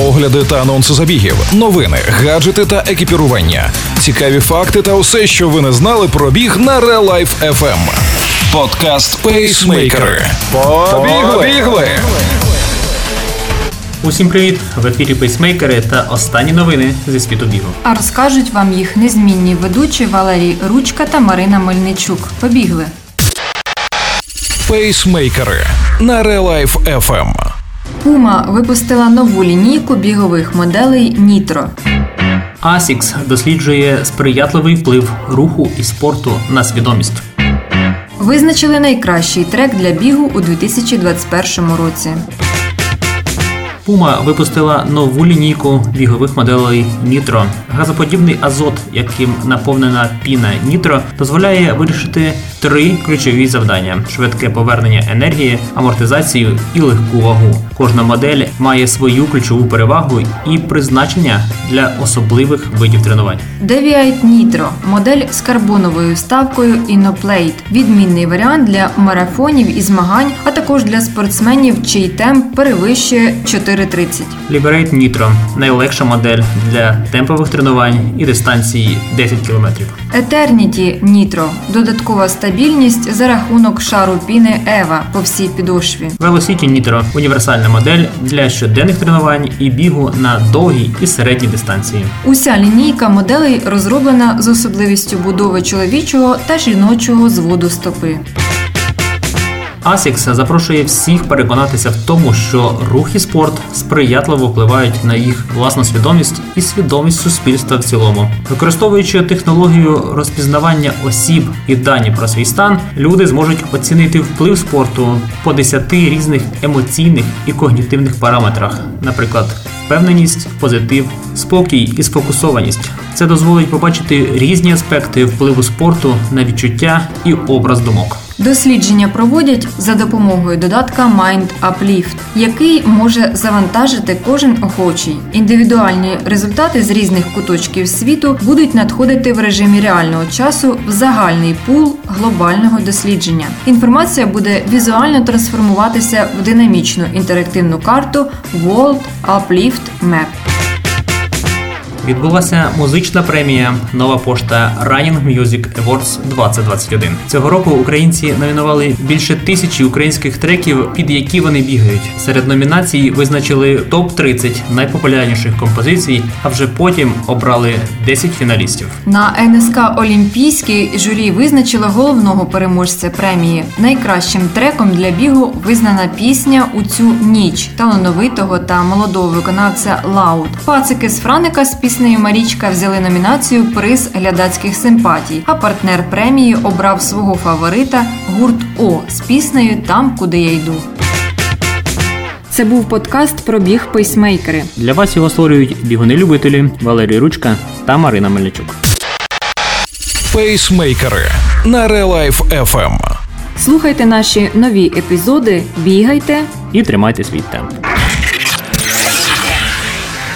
огляди та анонси забігів, новини, гаджети та екіпірування, цікаві факти та усе, що ви не знали про біг на Real Life FM. Подкаст Пейсмейкери. Побігли! Усім привіт! В ефірі пейсмейкери та останні новини зі світу бігу. А розкажуть вам їх незмінні ведучі Валерій Ручка та Марина Мельничук. Побігли. Пейсмейкери на Real Life FM. Puma випустила нову лінійку бігових моделей Nitro. ASICS досліджує сприятливий вплив руху і спорту на свідомість. Визначили найкращий трек для бігу у 2021 році. Puma випустила нову лінійку бігових моделей Nitro. Газоподібний азот, яким наповнена піна Nitro, дозволяє вирішити три ключові завдання: швидке повернення енергії, амортизацію і легку вагу. Кожна модель має свою ключову перевагу і призначення для особливих видів тренувань. Deviate Nitro – модель з карбоновою вставкою InnoPlate. Відмінний варіант для марафонів і змагань, а також для спортсменів, чий темп перевищує 4.30. Liberate Nitro – найлегша модель для темпових тренувань і дистанції 10 км. Eternity Nitro – додаткова стабільність за рахунок шару піни EVA по всій підошві. Velocity Nitro – універсальна модель для щоденних тренувань і бігу на довгій і середній дистанції. Уся лінійка моделей розроблена з особливістю будови чоловічого та жіночого зводу стопи. ASICS запрошує всіх переконатися в тому, що рух і спорт сприятливо впливають на їх власну свідомість і свідомість суспільства в цілому. Використовуючи технологію розпізнавання осіб і дані про свій стан, люди зможуть оцінити вплив спорту по 10 різних емоційних і когнітивних параметрах, наприклад, впевненість, позитив, спокій і сфокусованість. Це дозволить побачити різні аспекти впливу спорту на відчуття і образ думок. Дослідження проводять за допомогою додатка Mind Uplift, який може завантажити кожен охочий. Індивідуальні результати з різних куточків світу будуть надходити в режимі реального часу в загальний пул глобального дослідження. Інформація буде візуально трансформуватися в динамічну інтерактивну карту World Uplift Map. Відбулася музична премія Нова пошта Running Music Awards 2021. Цього року українці номінували більше тисячі українських треків, під які вони бігають. Серед номінацій визначили топ 30 найпопулярніших композицій, а вже потім обрали 10 фіналістів. На НСК Олімпійський журі визначило головного переможця премії. Найкращим треком для бігу визнана пісня у цю ніч талановитого та молодого виконавця Лаут. Пацики з Франика з піснею Марічка взяли номінацію Приз глядацьких симпатій. А партнер премії обрав свого фаворита гурт О з піснею Там, куди я йду. Це був подкаст про біг пейсмейкери. Для вас його створюють бігуни-любителі Валерій Ручка та Марина Мельничук. Пейсмейкери на Life FM. Слухайте наші нові епізоди, бігайте. І тримайте свій темп.